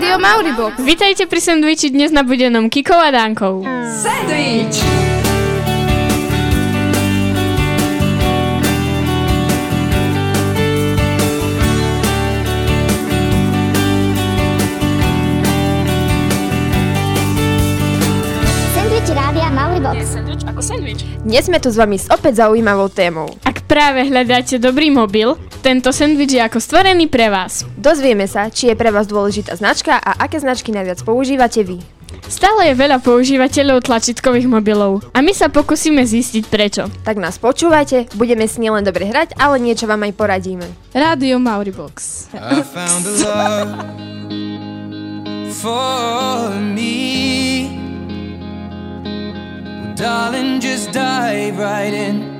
Rádio Mauribox. Vítajte pri sendviči dnes na budenom Kikou a Dankou. Sandwich! Sandwich Rádia Mauribox. Sendvič ako sendvič. Dnes sme tu s vami s opäť zaujímavou témou. Ak práve hľadáte dobrý mobil, tento sendvič je ako stvorený pre vás. Dozvieme sa, či je pre vás dôležitá značka a aké značky najviac používate vy. Stále je veľa používateľov tlačítkových mobilov a my sa pokúsime zistiť prečo. Tak nás počúvajte, budeme s nielen dobre hrať, ale niečo vám aj poradíme. Rádio Mauribox. I found a love for me. Well, darling, just dive right in.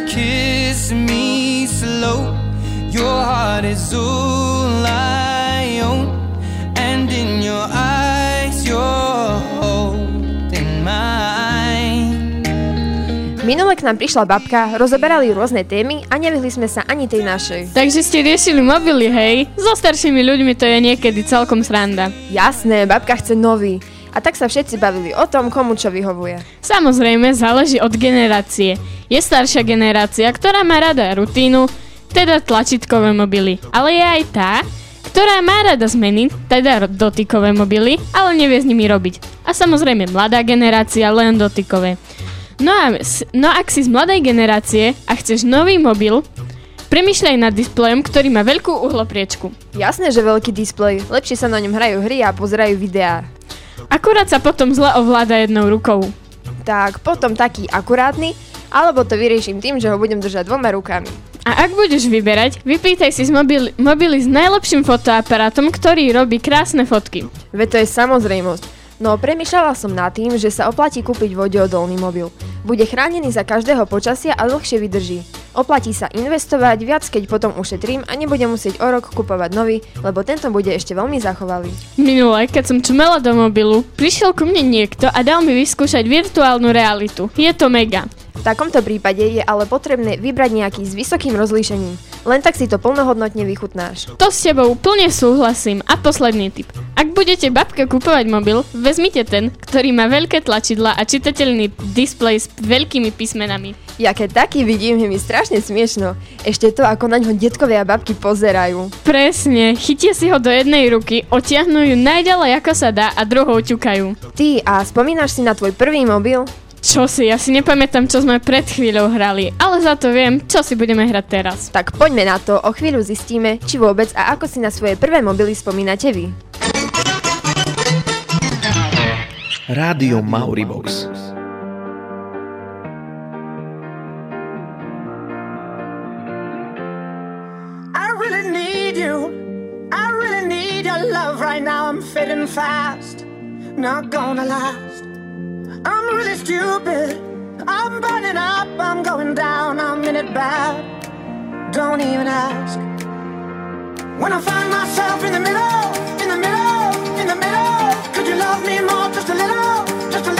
just kiss me slow. Your heart is all I own, and in your eyes, you're holding mine. Minule k nám prišla babka, rozoberali rôzne témy a nevyhli sme sa ani tej našej. Takže ste riešili mobily, hej? So staršími ľuďmi to je niekedy celkom sranda. Jasné, babka chce nový. A tak sa všetci bavili o tom, komu čo vyhovuje. Samozrejme, záleží od generácie. Je staršia generácia, ktorá má rada rutínu, teda tlačítkové mobily. Ale je aj tá, ktorá má rada zmeny, teda dotykové mobily, ale nevie s nimi robiť. A samozrejme mladá generácia len dotykové. No a no ak si z mladej generácie a chceš nový mobil, premyšľaj nad displejom, ktorý má veľkú uhlopriečku. Jasné, že veľký displej, lepšie sa na ňom hrajú hry a pozerajú videá. Akurát sa potom zle ovláda jednou rukou. Tak potom taký akurátny, alebo to vyrieším tým, že ho budem držať dvoma rukami. A ak budeš vyberať, vypýtaj si z mobil- mobily s najlepším fotoaparátom, ktorý robí krásne fotky. Veď to je samozrejmosť. No premýšľala som nad tým, že sa oplatí kúpiť vodeodolný mobil. Bude chránený za každého počasia a dlhšie vydrží. Oplatí sa investovať viac, keď potom ušetrím a nebudem musieť o rok kupovať nový, lebo tento bude ešte veľmi zachovalý. Minule, keď som čumela do mobilu, prišiel ku mne niekto a dal mi vyskúšať virtuálnu realitu. Je to mega. V takomto prípade je ale potrebné vybrať nejaký s vysokým rozlíšením. Len tak si to plnohodnotne vychutnáš. To s tebou úplne súhlasím. A posledný tip. Ak budete babke kupovať mobil, vezmite ten, ktorý má veľké tlačidla a čitateľný displej s veľkými písmenami. Ja keď taký vidím, je mi strašne smiešno. Ešte to, ako na ňo detkovia a babky pozerajú. Presne, chytia si ho do jednej ruky, otiahnu ju najďalej ako sa dá a druhou ťukajú. Ty, a spomínaš si na tvoj prvý mobil? Čo si, ja si nepamätám, čo sme pred chvíľou hrali, ale za to viem, čo si budeme hrať teraz. Tak poďme na to, o chvíľu zistíme, či vôbec a ako si na svoje prvé mobily spomínate vy. Rádio Mauribox. I really need you. I really need your love right now. I'm fading fast, not gonna last. I'm really stupid. I'm burning up, I'm going down, I'm in it bad. Don't even ask. When I find myself in the middle, in the middle, in the middle, could you love me more? Just a little, just a little.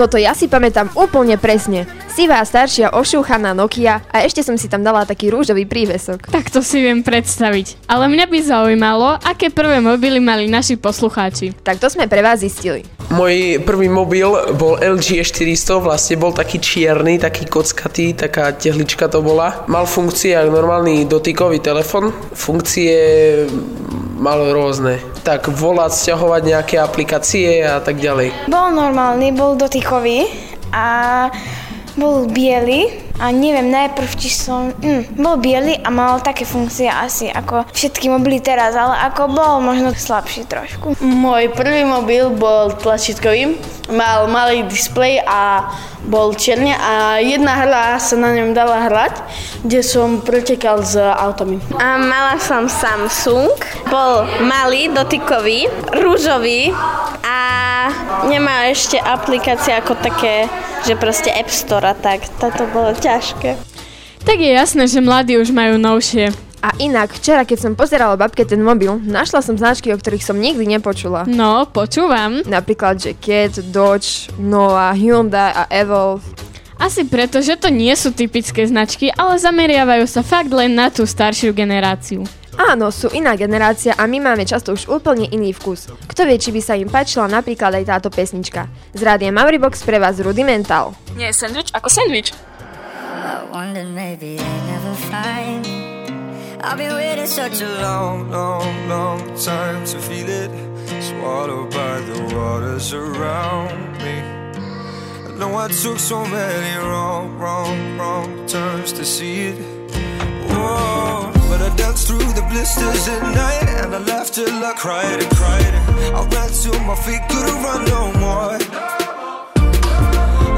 No to ja si pamätám úplne presne. Sivá staršia ošúchaná Nokia a ešte som si tam dala taký rúžový prívesok. Tak to si viem predstaviť. Ale mňa by zaujímalo, aké prvé mobily mali naši poslucháči. Tak to sme pre vás zistili. Môj prvý mobil bol LG E400, vlastne bol taký čierny, taký kockatý, taká tehlička to bola. Mal funkcie ako normálny dotykový telefon. Funkcie mal rôzne. Tak volať, stiahovať nejaké aplikácie a tak ďalej. Bol normálny, bol dotykový a bol biely a neviem najprv, či som... Mm, bol biely a mal také funkcie asi ako všetky mobily teraz, ale ako bol možno slabší trošku. Môj prvý mobil bol tlačítkový, mal malý displej a bol čierny a jedna hra sa na ňom dala hrať, kde som pretekal s autami. A mala som Samsung, bol malý, dotykový, rúžový nemá ešte aplikácie ako také, že proste App Store a tak. Toto bolo ťažké. Tak je jasné, že mladí už majú novšie. A inak, včera, keď som pozerala babke ten mobil, našla som značky, o ktorých som nikdy nepočula. No, počúvam. Napríklad, že Cat, Dodge, Nova, Hyundai a Evolve. Asi preto, že to nie sú typické značky, ale zameriavajú sa fakt len na tú staršiu generáciu. Áno, sú iná generácia a my máme často už úplne iný vkus. Kto vie, či by sa im páčila napríklad aj táto pesnička. Z rádia Mauribox pre vás Rudimental. Nie je sandwich ako sandwich. I've been waiting such a long, long, long time to feel it Swallowed by the waters around me Know I took so many wrong, wrong, wrong turns to see it. Whoa, but I danced through the blisters at night And I laughed till I cried and cried. I ran till my feet couldn't run no more.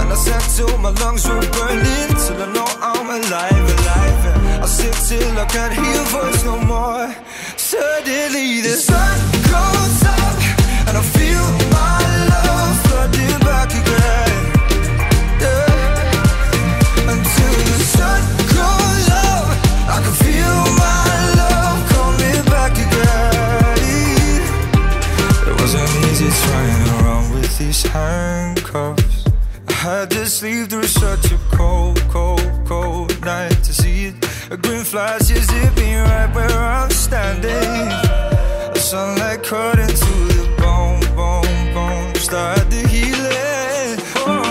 And I sat till my lungs were burning Till I know I'm alive, alive. I sit till I can't hear voice no more. Suddenly the sun goes up And I feel my these handcuffs. I had to sleep through such a cold, cold, cold night to see it. A green flash is zipping right where I'm standing. The sunlight cut into the bone, bone, bone. Start the healing. Oh,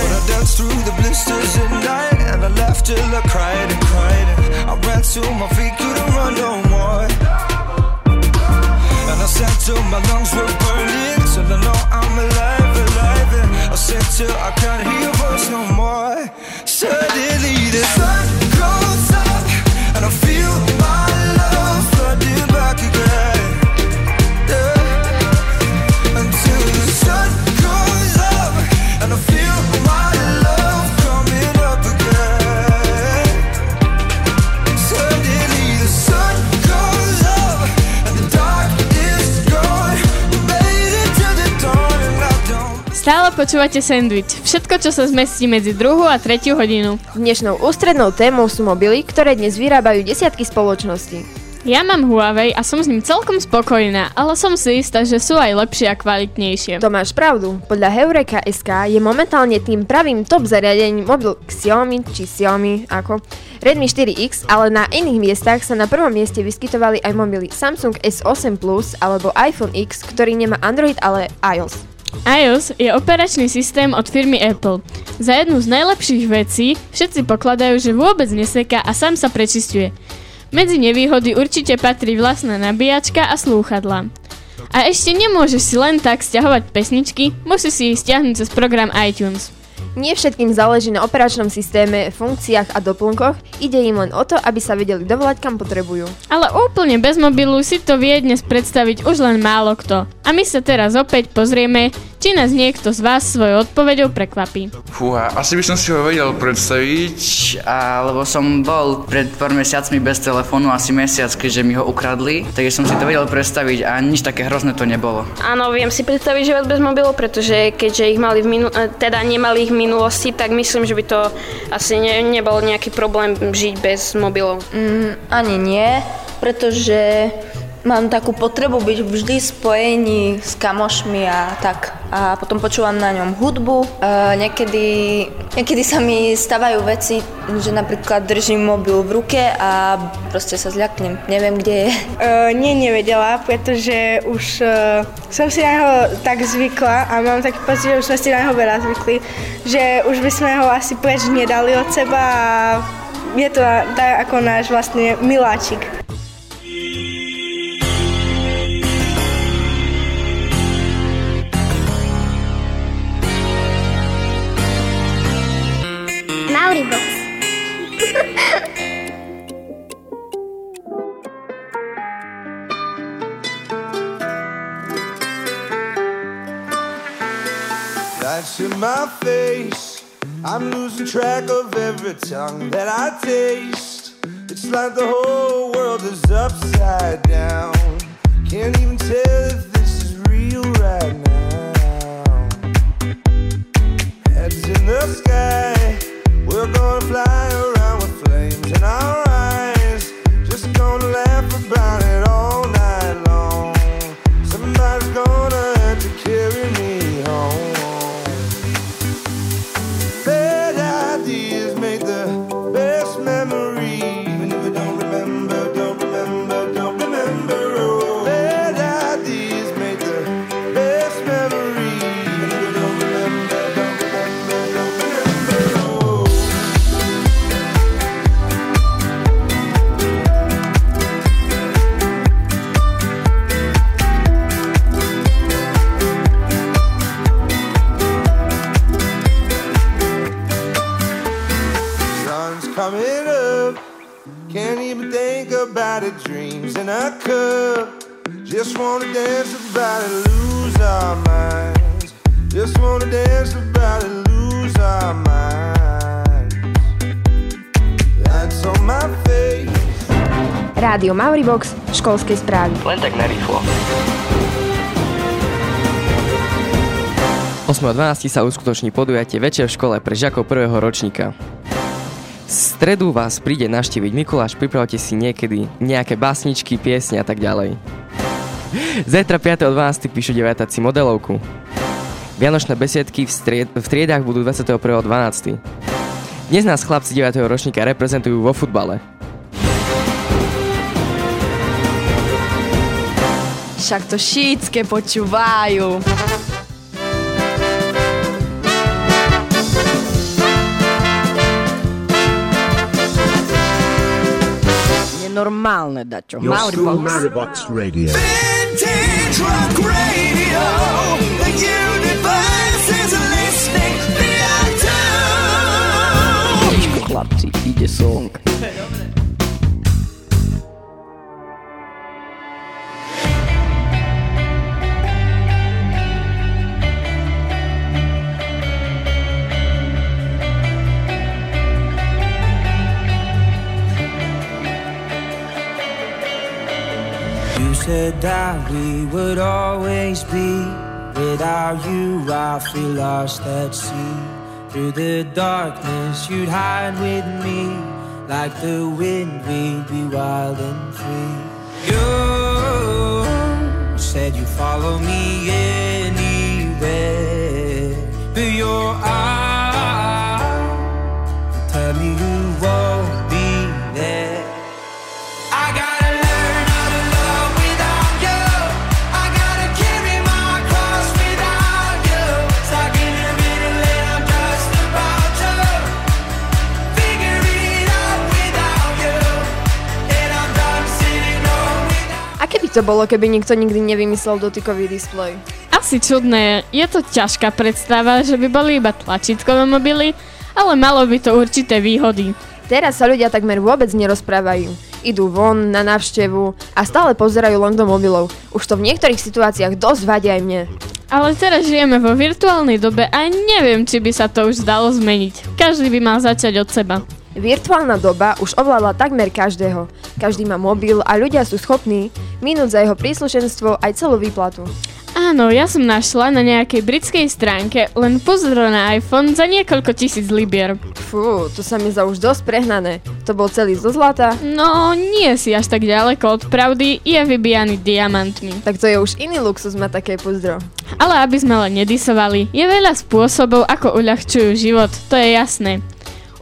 But I danced through the blisters at night And I laughed till I cried and cried. I ran till my feet couldn't run no more. And I sat till my lungs were burning Till I know I'm alive, alive. And I said till I can't hear počúvate sandwich. Všetko, čo sa zmestí medzi druhú a tretiu hodinu. Dnešnou ústrednou témou sú mobily, ktoré dnes vyrábajú desiatky spoločností. Ja mám Huawei a som s ním celkom spokojná, ale som si istá, že sú aj lepšie a kvalitnejšie. To máš pravdu. Podľa Heureka SK je momentálne tým pravým top zariadením mobil Xiaomi či Xiaomi ako Redmi 4X, ale na iných miestach sa na prvom mieste vyskytovali aj mobily Samsung S8 Plus alebo iPhone X, ktorý nemá Android, ale iOS. iOS je operačný systém od firmy Apple. Za jednu z najlepších vecí všetci pokladajú, že vôbec neseká a sám sa prečistuje. Medzi nevýhody určite patrí vlastná nabíjačka a slúchadla. A ešte nemôžeš si len tak stiahovať pesničky, musíš si ich stiahnuť cez program iTunes. Nie všetkým záleží na operačnom systéme, funkciách a doplnkoch, ide im len o to, aby sa vedeli dovolať kam potrebujú. Ale úplne bez mobilu si to vie dnes predstaviť už len málo kto. A my sa teraz opäť pozrieme, či nás niekto z vás svojou odpoveďou prekvapí. Fúha, asi by som si ho vedel predstaviť. A, lebo som bol pred pár mesiacmi bez telefónu, asi mesiac, keďže mi ho ukradli, takže som si to vedel predstaviť a nič také hrozné to nebolo. Áno, viem si predstaviť život bez mobilu, pretože keďže ich mali v minu- eh, teda nemali ich v minulosti, tak myslím, že by to asi ne- nebol nejaký problém žiť bez mobilov. Mm, ani nie, pretože mám takú potrebu byť vždy spojení s kamošmi a tak. A potom počúvam na ňom hudbu. E, niekedy, niekedy sa mi stávajú veci, že napríklad držím mobil v ruke a proste sa zľaknem. Neviem, kde je. Uh, nie, nevedela, pretože už uh, som si na neho tak zvykla a mám taký pocit, že už sme si na neho veľa zvykli, že už by sme ho asi preč nedali od seba a je to ako náš vlastne miláčik. I'm losing track of every tongue that I taste. It's like the whole world is upside down. Can't even tell Rádio Mauribox, školské správy. Len tak narýchlo. 8.12. sa uskutoční podujatie Večer v škole pre žiakov prvého ročníka. V stredu vás príde naštíviť Mikuláš, pripravte si niekedy nejaké básničky, piesne a tak ďalej. Zajtra 5.12. píšu deviatáci modelovku. Vianočné besiedky v, stried- v triedách budú 21.12. Dnes nás chlapci 9. ročníka reprezentujú vo futbale. Však to šítske počúvajú. Nenormálne, dačo. Mauribox. Maribox Radio. Vintage rock radio. The Song. You said that we would always be. Without you, I feel lost at sea. Through the darkness, you'd hide with me. Like the wind, we'd be wild and free. You said you'd follow me anywhere. But your eyes to bolo, keby nikto nikdy nevymyslel dotykový displej? Asi čudné, je to ťažká predstava, že by boli iba tlačítkové mobily, ale malo by to určité výhody. Teraz sa ľudia takmer vôbec nerozprávajú. Idú von na návštevu a stále pozerajú len do mobilov. Už to v niektorých situáciách dosť vadia aj mne. Ale teraz žijeme vo virtuálnej dobe a neviem, či by sa to už dalo zmeniť. Každý by mal začať od seba. Virtuálna doba už ovládla takmer každého. Každý má mobil a ľudia sú schopní minúť za jeho príslušenstvo aj celú výplatu. Áno, ja som našla na nejakej britskej stránke len pozor na iPhone za niekoľko tisíc libier. Fú, to sa mi za už dosť prehnané. To bol celý zo zlata? No, nie si až tak ďaleko od pravdy, je vybijaný diamantmi. Tak to je už iný luxus má také pozdro. Ale aby sme len nedisovali, je veľa spôsobov, ako uľahčujú život, to je jasné.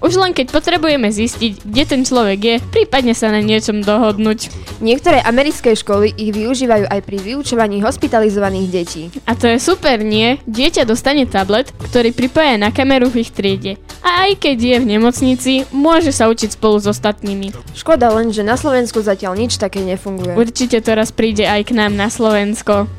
Už len keď potrebujeme zistiť, kde ten človek je, prípadne sa na niečom dohodnúť. Niektoré americké školy ich využívajú aj pri vyučovaní hospitalizovaných detí. A to je super, nie? Dieťa dostane tablet, ktorý pripája na kameru v ich triede. A aj keď je v nemocnici, môže sa učiť spolu s ostatnými. Škoda len, že na Slovensku zatiaľ nič také nefunguje. Určite to raz príde aj k nám na Slovensko.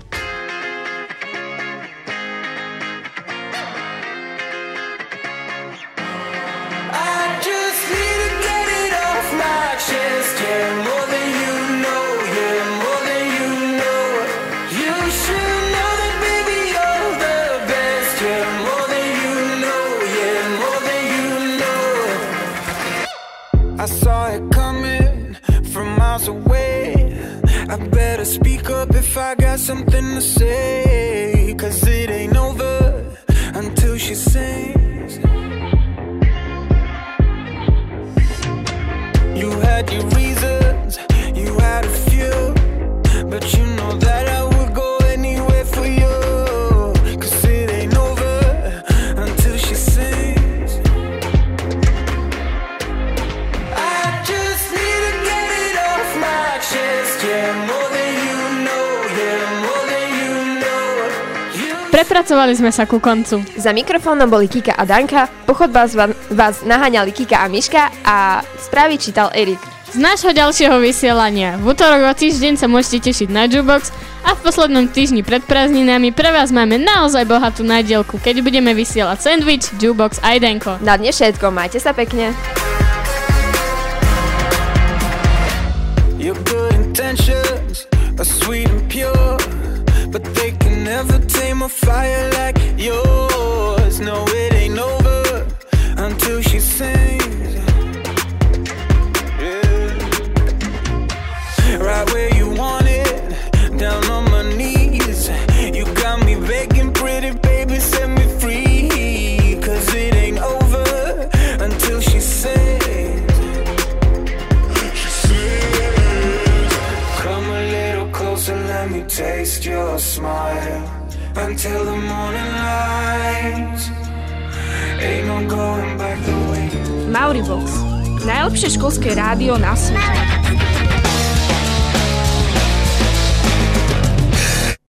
Until she sings. You had your reasons, You Prepracovali sme sa ku koncu. Za mikrofónom boli Kika a Danka, pochod vás, vás naháňali Kika a Miška a správy čítal Erik. Z nášho ďalšieho vysielania v útorok o týždeň sa môžete tešiť na Jukebox a v poslednom týždni pred prázdninami pre vás máme naozaj bohatú nádielku, keď budeme vysielať sandwich, Jukebox a Idenko. Na dnes všetko, majte sa pekne. Your good intentions are sweet and pure, but they never tame a fire like yours. No, it ain't over until she sings. Yeah. Right where you want it, smile until the morning light. Ain't no going back the way. Mauribox. Najlepšie školské rádio na svete.